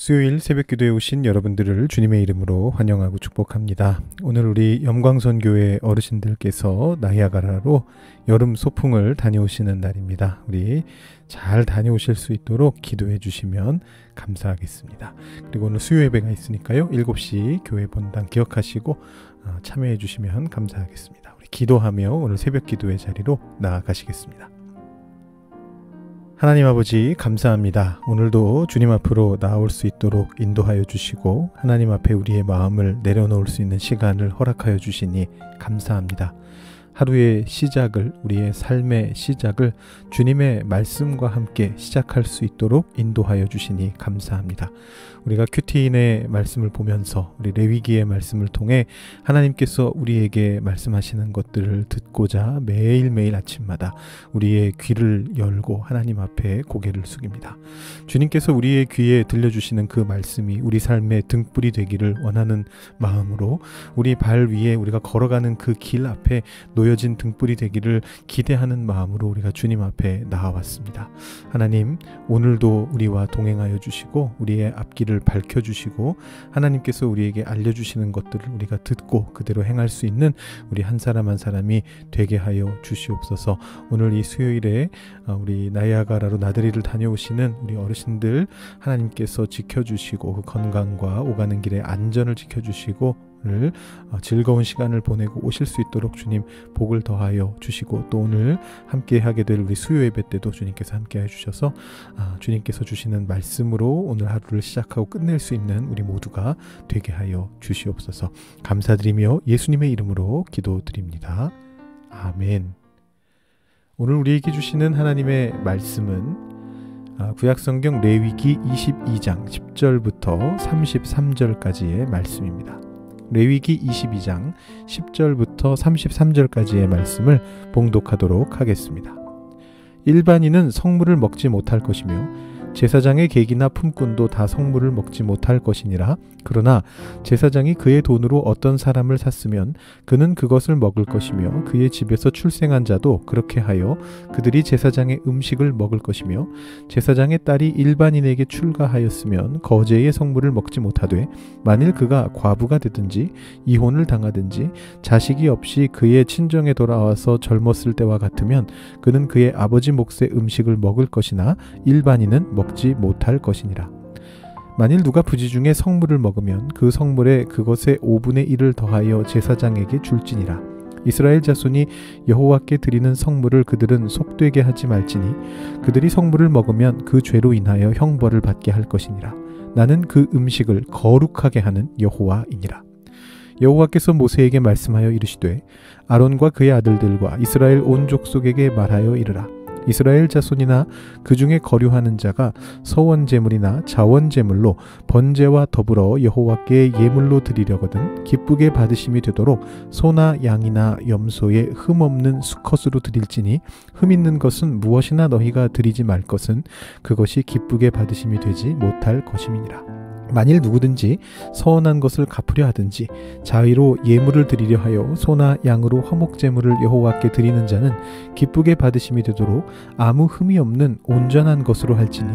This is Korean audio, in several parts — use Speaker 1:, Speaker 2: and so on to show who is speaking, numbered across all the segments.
Speaker 1: 수요일 새벽 기도에 오신 여러분들을 주님의 이름으로 환영하고 축복합니다. 오늘 우리 염광선 교회 어르신들께서 나이아가라로 여름 소풍을 다녀오시는 날입니다. 우리 잘 다녀오실 수 있도록 기도해 주시면 감사하겠습니다. 그리고 오늘 수요 예배가 있으니까요. 7시 교회 본당 기억하시고 어, 참여해 주시면 감사하겠습니다. 우리 기도하며 오늘 새벽 기도의 자리로 나아가시겠습니다. 하나님 아버지 감사합니다. 오늘도 주님 앞으로 나올 수 있도록 인도하여 주시고 하나님 앞에 우리의 마음을 내려놓을 수 있는 시간을 허락하여 주시니 감사합니다. 하루의 시작을 우리의 삶의 시작을 주님의 말씀과 함께 시작할 수 있도록 인도하여 주시니 감사합니다. 우리가 큐티인의 말씀을 보면서 우리 레위기의 말씀을 통해 하나님께서 우리에게 말씀하시는 것들을 듣고자 매일매일 아침마다 우리의 귀를 열고 하나님 앞에 고개를 숙입니다. 주님께서 우리의 귀에 들려주시는 그 말씀이 우리 삶의 등불이 되기를 원하는 마음으로 우리 발 위에 우리가 걸어가는 그 길 앞에 놓여진 등불이 되기를 기대하는 마음으로 우리가 주님 앞에 나아왔습니다. 하나님, 오늘도 우리와 동행하여 주시고 우리의 앞길을 밝혀 주시고 하나님께서 우리에게 알려 주시는 것들을 우리가 듣고 그대로 행할 수 있는 우리 한 사람 한 사람이 되게 하여 주시옵소서. 오늘 이 수요일에 어, 우리 나이아가라로 나들이를 다녀오시는 우리 어르신들 하나님께서 지켜 주시고 그 건강과 오가는 길에 안전을 지켜 주시고 오늘 어, 즐거운 시간을 보내고 오실 수 있도록 주님 복을 더하여 주시고 또 오늘 함께 하게 될 우리 수요 예배 때도 주님께서 함께 해 주셔서 아, 주님께서 주시는 말씀으로 오늘 하루를 시작하고 끝낼 수 있는 우리 모두가 되게 하여 주시옵소서. 감사드리며 예수님의 이름으로 기도드립니다. 아멘. 오늘 우리에게 주시는 하나님의 말씀은 아, 구약성경 레위기 22장 10절부터 33절까지의 말씀입니다. 레위기 22장 10절부터 33절까지의 말씀을 봉독하도록 하겠습니다. 일반인은 성물을 먹지 못할 것이며 제사장의 객이나 품꾼도 다 성물을 먹지 못할 것이니라. 그러나 제사장이 그의 돈으로 어떤 사람을 샀으면 그는 그것을 먹을 것이며 그의 집에서 출생한 자도 그렇게 하여 그들이 제사장의 음식을 먹을 것이며 제사장의 딸이 일반인에게 출가하였으면 거제의 성물을 먹지 못하되 만일 그가 과부가 되든지 이혼을 당하든지 자식이 없이 그의 친정에 돌아와서 젊었을 때와 같으면 그는 그의 아버지 몫의 음식을 먹을 것이나 일반인은 먹지 못할 것이니라. 만일 누가 부지 중에 성물을 먹으면 그 성물에 그것의 5분의 1을 더하여 제사장에게 줄지니라. 이스라엘 자손이 여호와께 드리는 성물을 그들은 속되게 하지 말지니 그들이 성물을 먹으면 그 죄로 인하여 형벌을 받게 할 것이니라. 나는 그 음식을 거룩하게 하는 여호와이니라. 여호와께서 모세에게 말씀하여 이르시되 아론과 그의 아들들과 이스라엘 온 족속에게 말하여 이르라. 이스라엘 자손이나 그 중에 거류하는 자가 서원 제물이나 자원 제물로 번제와 더불어 여호와께 예물로 드리려거든 기쁘게 받으심이 되도록 소나 양이나 염소의 흠 없는 수컷으로 드릴지니 흠 있는 것은 무엇이나 너희가 드리지 말 것은 그것이 기쁘게 받으심이 되지 못할 것임이니라. 만일 누구든지 서원한 것을 갚으려 하든지 자의로 예물을 드리려 하여 소나 양으로 화목제물을 여호와께 드리는 자는 기쁘게 받으심이 되도록 아무 흠이 없는 온전한 것으로 할지니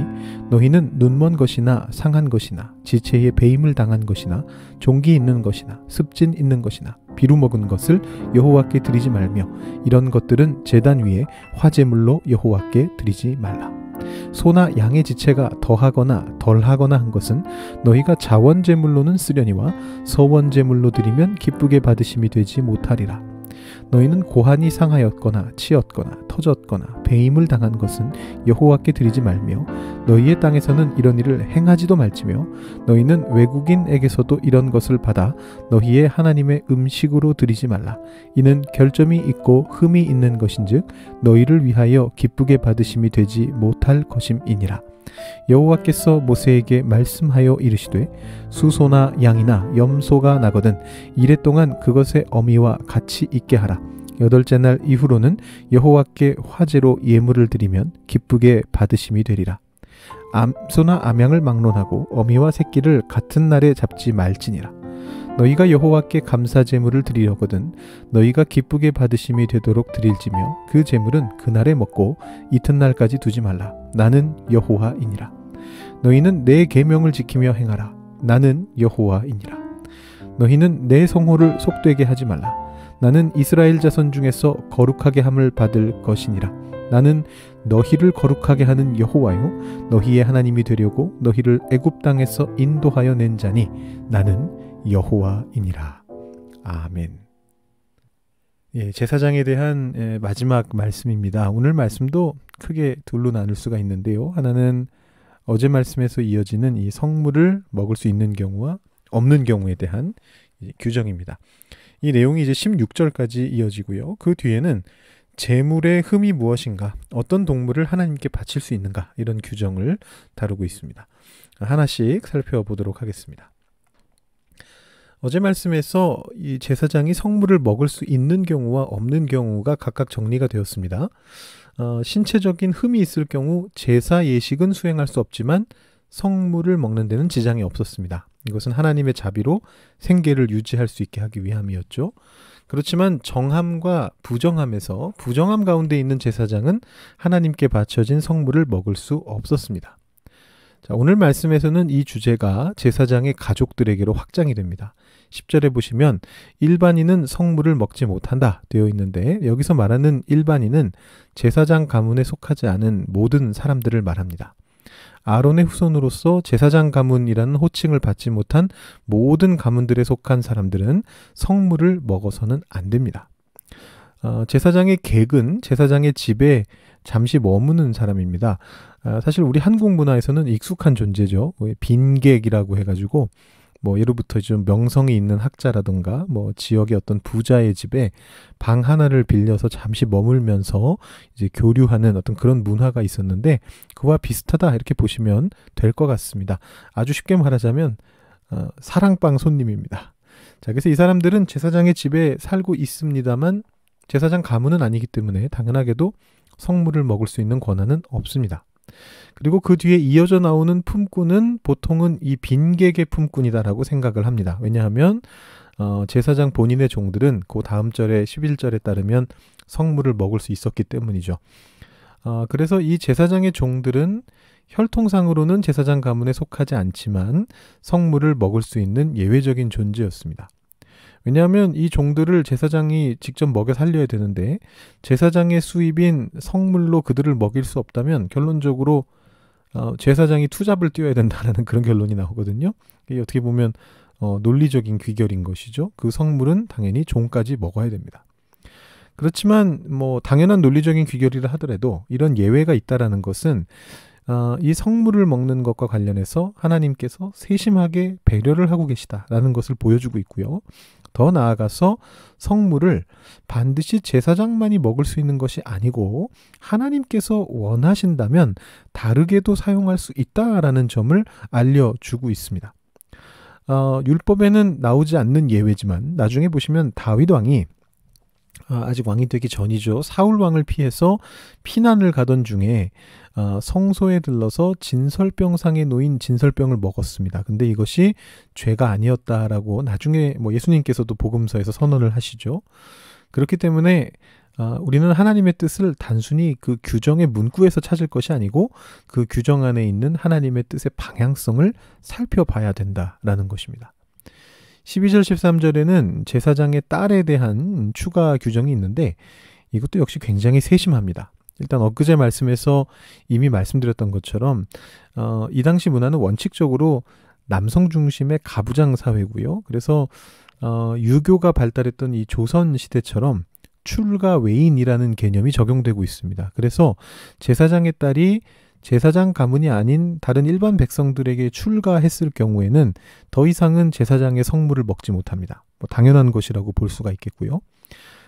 Speaker 1: 너희는 눈먼 것이나 상한 것이나 지체에 배임을 당한 것이나 종기 있는 것이나 습진 있는 것이나 비루 먹은 것을 여호와께 드리지 말며 이런 것들은 제단 위에 화제물로 여호와께 드리지 말라. 소나 양의 지체가 더하거나 덜하거나 한 것은 너희가 자원제물로는 쓰려니와 서원제물로 드리면 기쁘게 받으심이 되지 못하리라. 너희는 고한이 상하였거나 치였거나 터졌거나 배임을 당한 것은 여호와께 드리지 말며 너희의 땅에서는 이런 일을 행하지도 말지며 너희는 외국인에게서도 이런 것을 받아 너희의 하나님의 음식으로 드리지 말라. 이는 결점이 있고 흠이 있는 것인즉 너희를 위하여 기쁘게 받으심이 되지 못할 것임이니라 여호와께서 모세에게 말씀하여 이르시되 수소나 양이나 염소가 나거든 이래 동안 그것의 어미와 같이 있게 하라. 여덟째 날 이후로는 여호와께 화제로 예물을 드리면 기쁘게 받으심이 되리라. 암소나 암양을 막론하고 어미와 새끼를 같은 날에 잡지 말지니라 너희가 여호와께 감사 제물을 드리려거든 너희가 기쁘게 받으심이 되도록 드릴지며 그 제물은 그날에 먹고 이튿날까지 두지 말라 나는 여호와이니라 너희는 내 계명을 지키며 행하라. 나는 여호와이니라. 너희는 내 성호를 속되게 하지 말라. 나는 이스라엘 자손 중에서 거룩하게 함을 받을 것이니라. 나는 너희를 거룩하게 하는 여호와요 너희의 하나님이 되려고 너희를 애굽 땅에서 인도하여 낸 자니 나는 여호와이니라. 아멘. 예, 제사장에 대한 예, 마지막 말씀입니다. 오늘 말씀도 크게 둘로 나눌 수가 있는데요. 하나는 어제 말씀에서 이어지는 이 성물을 먹을 수 있는 경우와 없는 경우에 대한 규정입니다. 이 내용이 이제 16절까지 이어지고요. 그 뒤에는 재물의 흠이 무엇인가, 어떤 동물을 하나님께 바칠 수 있는가 이런 규정을 다루고 있습니다. 하나씩 살펴보도록 하겠습니다. 어제 말씀에서 이 제사장이 성물을 먹을 수 있는 경우와 없는 경우가 각각 정리가 되었습니다. 어, 신체적인 흠이 있을 경우 제사 예식은 수행할 수 없지만 성물을 먹는 데는 지장이 없었습니다. 이것은 하나님의 자비로 생계를 유지할 수 있게 하기 위함이었죠. 그렇지만 정함과 부정함에서 부정함 가운데 있는 제사장은 하나님께 바쳐진 성물을 먹을 수 없었습니다. 자, 오늘 말씀에서는 이 주제가 제사장의 가족들에게로 확장이 됩니다. 10절에 보시면 일반인은 성물을 먹지 못한다 되어 있는데 여기서 말하는 일반인은 제사장 가문에 속하지 않은 모든 사람들을 말합니다. 아론의 후손으로서 제사장 가문이라는 호칭을 받지 못한 모든 가문들에 속한 사람들은 성물을 먹어서는 안 됩니다. 어, 제사장의 객은 제사장의 집에 잠시 머무는 사람입니다. 아, 사실 우리 한국 문화에서는 익숙한 존재죠. 빈객이라고 해가지고 뭐 예로부터 좀 명성이 있는 학자라든가 뭐 지역의 어떤 부자의 집에 방 하나를 빌려서 잠시 머물면서 이제 교류하는 어떤 그런 문화가 있었는데 그와 비슷하다 이렇게 보시면 될 것 같습니다. 아주 쉽게 말하자면 어, 사랑방 손님입니다. 자, 그래서 이 사람들은 제사장의 집에 살고 있습니다만 제사장 가문은 아니기 때문에 당연하게도 성물을 먹을 수 있는 권한은 없습니다. 그리고 그 뒤에 이어져 나오는 품꾼은 보통은 이 빈객의 품꾼이다라고 생각을 합니다. 왜냐하면 어, 제사장 본인의 종들은 그 다음 절에 11절에 따르면 성물을 먹을 수 있었기 때문이죠. 어, 그래서 이 제사장의 종들은 혈통상으로는 제사장 가문에 속하지 않지만 성물을 먹을 수 있는 예외적인 존재였습니다. 왜냐하면 이 종들을 제사장이 직접 먹여 살려야 되는데 제사장의 수입인 성물로 그들을 먹일 수 없다면 결론적으로 어, 제사장이 투잡을 뛰어야 된다는 그런 결론이 나오거든요. 이게 어떻게 보면 어, 논리적인 귀결인 것이죠. 그 성물은 당연히 종까지 먹어야 됩니다. 그렇지만 뭐 당연한 논리적인 귀결이라 하더라도 이런 예외가 있다라는 것은 어, 이 성물을 먹는 것과 관련해서 하나님께서 세심하게 배려를 하고 계시다라는 것을 보여주고 있고요. 더 나아가서 성물을 반드시 제사장만이 먹을 수 있는 것이 아니고 하나님께서 원하신다면 다르게도 사용할 수 있다라는 점을 알려주고 있습니다. 어, 율법에는 나오지 않는 예외지만 나중에 보시면 다윗 왕이 어, 아직 왕이 되기 전이죠. 사울 왕을 피해서 피난을 가던 중에 어, 성소에 들러서 진설병상에 놓인 진설병을 먹었습니다. 근데 이것이 죄가 아니었다라고 나중에 뭐 예수님께서도 복음서에서 선언을 하시죠. 그렇기 때문에 어, 우리는 하나님의 뜻을 단순히 그 규정의 문구에서 찾을 것이 아니고 그 규정 안에 있는 하나님의 뜻의 방향성을 살펴봐야 된다라는 것입니다. 12절 13절에는 제사장의 딸에 대한 추가 규정이 있는데 이것도 역시 굉장히 세심합니다. 일단 엊그제 말씀에서 이미 말씀드렸던 것처럼 어, 이 당시 문화는 원칙적으로 남성 중심의 가부장 사회고요. 그래서 어, 유교가 발달했던 이 조선 시대처럼 출가 외인이라는 개념이 적용되고 있습니다. 그래서 제사장의 딸이 제사장 가문이 아닌 다른 일반 백성들에게 출가했을 경우에는 더 이상은 제사장의 성물을 먹지 못합니다. 뭐 당연한 것이라고 볼 수가 있겠고요.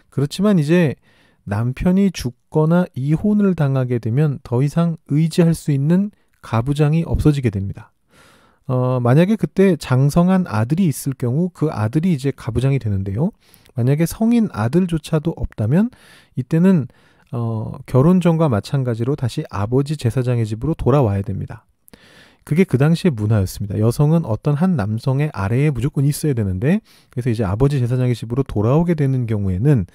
Speaker 1: 그렇지만 이제 남편이 죽거나 이혼을 당하게 되면 더 이상 의지할 수 있는 가부장이 없어지게 됩니다. 어, 만약에 그때 장성한 아들이 있을 경우 그 아들이 이제 가부장이 되는데요. 만약에 성인 아들조차도 없다면 이때는 어, 결혼 전과 마찬가지로 다시 아버지 제사장의 집으로 돌아와야 됩니다. 그게 그 당시의 문화였습니다. 여성은 어떤 한 남성의 아래에 무조건 있어야 되는데, 그래서 이제 아버지 제사장의 집으로 돌아오게 되는 경우에는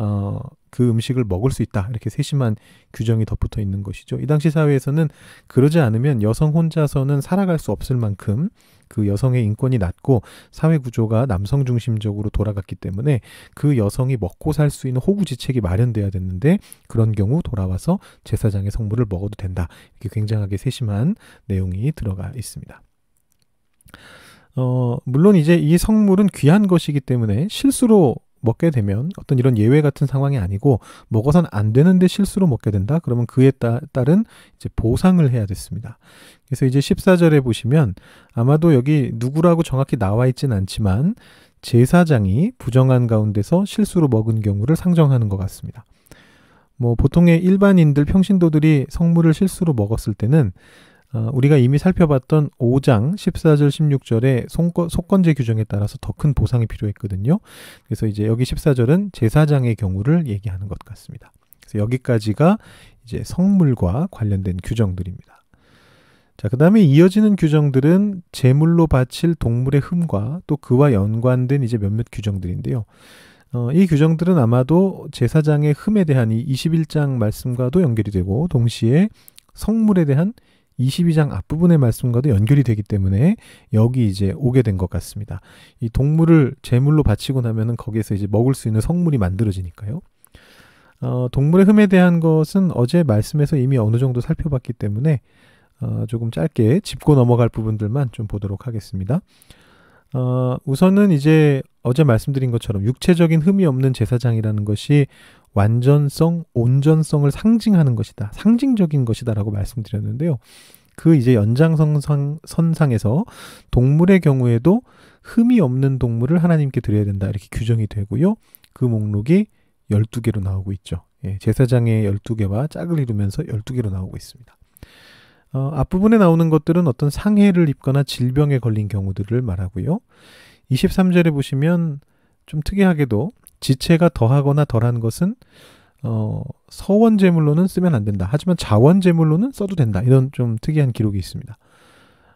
Speaker 1: 어, 그 음식을 먹을 수 있다. 이렇게 세심한 규정이 덧붙어 있는 것이죠. 이 당시 사회에서는 그러지 않으면 여성 혼자서는 살아갈 수 없을 만큼 그 여성의 인권이 낮고 사회 구조가 남성 중심적으로 돌아갔기 때문에 그 여성이 먹고 살 수 있는 호구지책이 마련돼야 됐는데 그런 경우 돌아와서 제사장의 성물을 먹어도 된다. 이렇게 굉장하게 세심한 내용이 들어가 있습니다. 어, 물론 이제 이 성물은 귀한 것이기 때문에 실수로 먹게 되면 어떤 이런 예외 같은 상황이 아니고 먹어선 안 되는데 실수로 먹게 된다. 그러면 그에 따, 른 이제 보상을 해야 됐습니다. 그래서 이제 14절에 보시면 아마도 여기 누구라고 정확히 나와 있진 않지만 제사장이 부정한 가운데서 실수로 먹은 경우를 상정하는 것 같습니다. 뭐 보통의 일반인들 평신도들이 성물을 실수로 먹었을 때는 어, 우리가 이미 살펴봤던 5장 14절 16절의 속건, 속건제 규정에 따라서 더 큰 보상이 필요했거든요. 그래서 이제 여기 14절은 제사장의 경우를 얘기하는 것 같습니다. 그래서 여기까지가 이제 성물과 관련된 규정들입니다. 자, 그 다음에 이어지는 규정들은 제물로 바칠 동물의 흠과 또 그와 연관된 이제 몇몇 규정들인데요. 어, 이 규정들은 아마도 제사장의 흠에 대한 이 21장 말씀과도 연결이 되고 동시에 성물에 대한 22장 앞부분의 말씀과도 연결이 되기 때문에 여기 이제 오게 된 것 같습니다. 이 동물을 제물로 바치고 나면은 거기에서 이제 먹을 수 있는 성물이 만들어지니까요. 어, 동물의 흠에 대한 것은 어제 말씀에서 이미 어느 정도 살펴봤기 때문에 어, 조금 짧게 짚고 넘어갈 부분들만 좀 보도록 하겠습니다. 어, 우선은 이제 어제 말씀드린 것처럼 육체적인 흠이 없는 제사장이라는 것이 완전성, 온전성을 상징하는 것이다. 상징적인 것이다라고 말씀드렸는데요. 그 이제 연장선상 선상에서 동물의 경우에도 흠이 없는 동물을 하나님께 드려야 된다. 이렇게 규정이 되고요. 그 목록이 12개로 나오고 있죠. 예, 제사장의 12개와 짝을 이루면서 12개로 나오고 있습니다. 어, 앞부분에 나오는 것들은 어떤 상해를 입거나 질병에 걸린 경우들을 말하고요. 23절에 보시면 좀 특이하게도 지체가 더하거나 덜한 것은 어, 서원 제물로는 쓰면 안 된다. 하지만 자원 제물로는 써도 된다. 이런 좀 특이한 기록이 있습니다.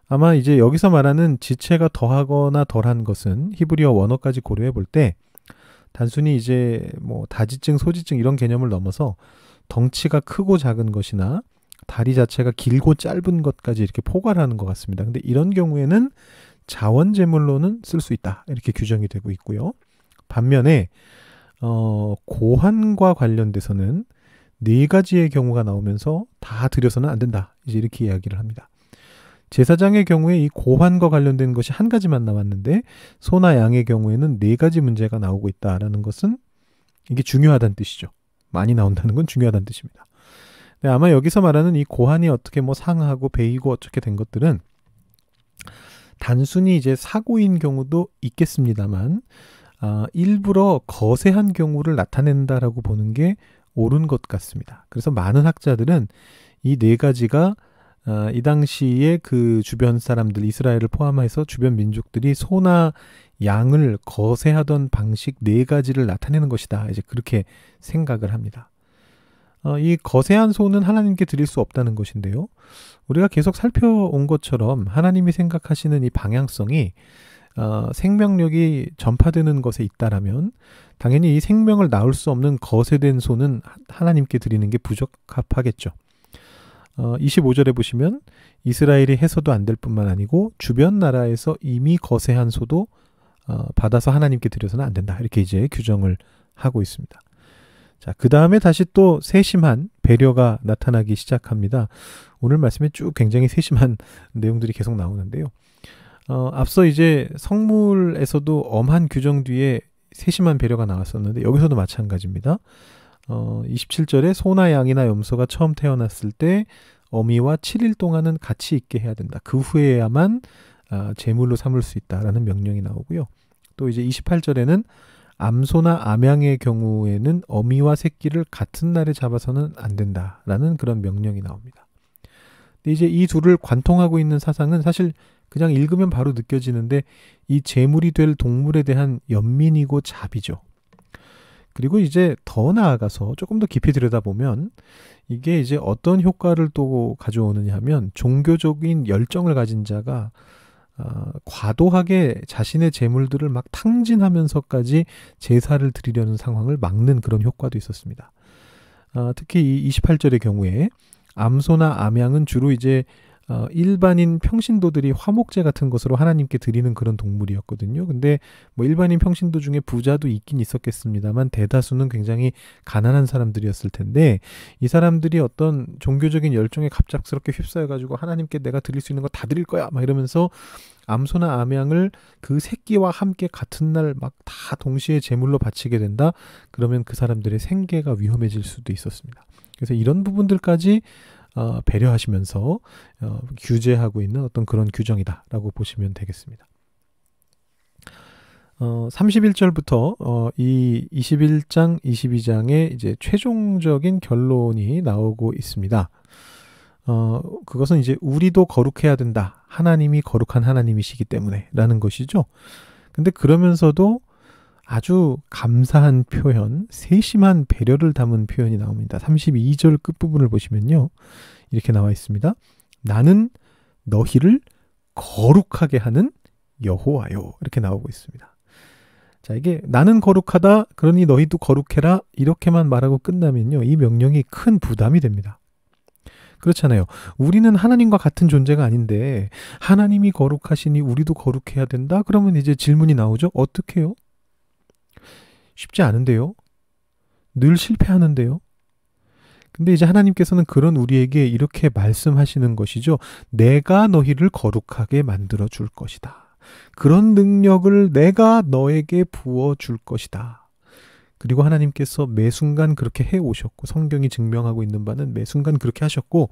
Speaker 1: 아마 이제 여기서 말하는 지체가 더하거나 덜한 것은 히브리어 원어까지 고려해 볼 때 단순히 이제 뭐 다지증, 소지증 이런 개념을 넘어서 덩치가 크고 작은 것이나 다리 자체가 길고 짧은 것까지 이렇게 포괄하는 것 같습니다. 근데 이런 경우에는 자원 제물로는 쓸 수 있다. 이렇게 규정이 되고 있고요. 반면에 어, 고환과 관련돼서는 네 가지의 경우가 나오면서 다 들여서는 안 된다. 이제 이렇게 이야기를 합니다. 제사장의 경우에 이 고환과 관련된 것이 한 가지만 나왔는데 소나 양의 경우에는 네 가지 문제가 나오고 있다라는 것은 이게 중요하다는 뜻이죠. 많이 나온다는 건 중요하다는 뜻입니다. 네, 아마 여기서 말하는 이 고환이 어떻게 뭐 상하고 베이고 어떻게 된 것들은 단순히 이제 사고인 경우도 있겠습니다만 아, 일부러 거세한 경우를 나타낸다라고 보는 게 옳은 것 같습니다. 그래서 많은 학자들은 이 네 가지가 아, 이 당시에 그 주변 사람들 이스라엘을 포함해서 주변 민족들이 소나 양을 거세하던 방식 네 가지를 나타내는 것이다. 이제 그렇게 생각을 합니다. 어, 이 거세한 소는 하나님께 드릴 수 없다는 것인데요. 우리가 계속 살펴온 것처럼 하나님이 생각하시는 이 방향성이 어, 생명력이 전파되는 것에 있다라면 당연히 이 생명을 낳을 수 없는 거세된 소는 하나님께 드리는 게 부적합하겠죠. 어, 25절에 보시면 이스라엘이 해서도 안 될 뿐만 아니고 주변 나라에서 이미 거세한 소도 어, 받아서 하나님께 드려서는 안 된다. 이렇게 이제 규정을 하고 있습니다. 자, 그 다음에 다시 또 세심한 배려가 나타나기 시작합니다. 오늘 말씀에 쭉 굉장히 세심한 내용들이 계속 나오는데요. 어, 앞서 이제 성물에서도 엄한 규정 뒤에 세심한 배려가 나왔었는데 여기서도 마찬가지입니다. 어, 27절에 소나 양이나 염소가 처음 태어났을 때 어미와 7일 동안은 같이 있게 해야 된다. 그 후에야만 아, 제물로 삼을 수 있다라는 명령이 나오고요. 또 이제 28절에는 암소나 암양의 경우에는 어미와 새끼를 같은 날에 잡아서는 안 된다라는 그런 명령이 나옵니다. 근데 이제 이 둘을 관통하고 있는 사상은 사실 그냥 읽으면 바로 느껴지는데 이 재물이 될 동물에 대한 연민이고 자비죠. 그리고 이제 더 나아가서 조금 더 깊이 들여다보면 이게 이제 어떤 효과를 또 가져오느냐 하면 종교적인 열정을 가진 자가 어, 과도하게 자신의 재물들을 막 탕진하면서까지 제사를 드리려는 상황을 막는 그런 효과도 있었습니다. 어, 특히 이 28절의 경우에 암소나 암양은 주로 이제 어, 일반인 평신도들이 화목제 같은 것으로 하나님께 드리는 그런 동물이었거든요. 근데 뭐 일반인 평신도 중에 부자도 있긴 있었겠습니다만 대다수는 굉장히 가난한 사람들이었을 텐데 이 사람들이 어떤 종교적인 열정에 갑작스럽게 휩싸여 가지고 하나님께 내가 드릴 수 있는 거 다 드릴 거야 막 이러면서 암소나 암양을 그 새끼와 함께 같은 날 막 다 동시에 제물로 바치게 된다. 그러면 그 사람들의 생계가 위험해질 수도 있었습니다. 그래서 이런 부분들까지 어, 배려하시면서 어, 규제하고 있는 어떤 그런 규정이다라고 보시면 되겠습니다. 어, 31절부터 어, 이 21장, 22장의 이제 최종적인 결론이 나오고 있습니다. 어, 그것은 이제 우리도 거룩해야 된다. 하나님이 거룩한 하나님이시기 때문에 라는 것이죠. 근데 그러면서도 아주 감사한 표현, 세심한 배려를 담은 표현이 나옵니다. 32절 끝부분을 보시면요. 이렇게 나와 있습니다. 나는 너희를 거룩하게 하는 여호와요. 이렇게 나오고 있습니다. 자, 이게 나는 거룩하다. 그러니 너희도 거룩해라. 이렇게만 말하고 끝나면요. 이 명령이 큰 부담이 됩니다. 그렇잖아요. 우리는 하나님과 같은 존재가 아닌데 하나님이 거룩하시니 우리도 거룩해야 된다. 그러면 이제 질문이 나오죠. 어떻게 해요? 쉽지 않은데요. 늘 실패하는데요. 근데 이제 하나님께서는 그런 우리에게 이렇게 말씀하시는 것이죠. 내가 너희를 거룩하게 만들어 줄 것이다. 그런 능력을 내가 너에게 부어 줄 것이다. 그리고 하나님께서 매 순간 그렇게 해 오셨고 성경이 증명하고 있는 바는 매 순간 그렇게 하셨고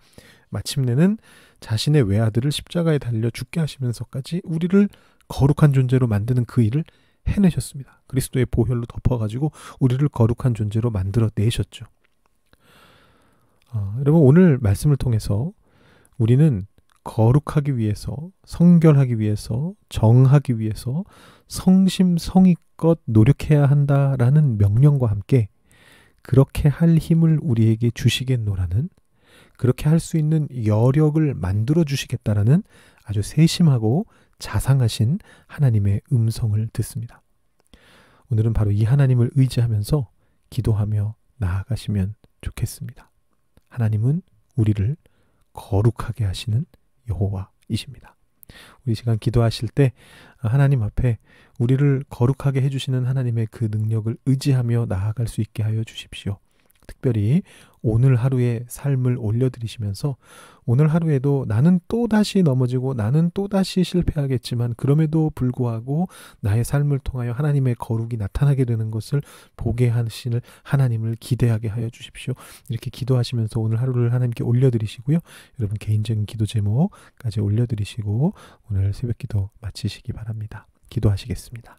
Speaker 1: 마침내는 자신의 외아들을 십자가에 달려 죽게 하시면서까지 우리를 거룩한 존재로 만드는 그 일을 해내셨습니다. 그리스도의 보혈로 덮어가지고 우리를 거룩한 존재로 만들어 내셨죠. 어, 여러분 오늘 말씀을 통해서 우리는 거룩하기 위해서 성결하기 위해서 정하기 위해서 성심성의껏 노력해야 한다라는 명령과 함께 그렇게 할 힘을 우리에게 주시겠노라는 그렇게 할 수 있는 여력을 만들어 주시겠다라는 아주 세심하고 자상하신 하나님의 음성을 듣습니다. 오늘은 바로 이 하나님을 의지하면서 기도하며 나아가시면 좋겠습니다. 하나님은 우리를 거룩하게 하시는 여호와이십니다. 우리 시간 기도하실 때 하나님 앞에 우리를 거룩하게 해주시는 하나님의 그 능력을 의지하며 나아갈 수 있게 하여 주십시오. 특별히 오늘 하루의 삶을 올려드리시면서 오늘 하루에도 나는 또다시 넘어지고 나는 또다시 실패하겠지만 그럼에도 불구하고 나의 삶을 통하여 하나님의 거룩이 나타나게 되는 것을 보게 하시는 하나님을 기대하게 하여 주십시오. 이렇게 기도하시면서 오늘 하루를 하나님께 올려드리시고요. 여러분 개인적인 기도 제목까지 올려드리시고 오늘 새벽 기도 마치시기 바랍니다. 기도하시겠습니다.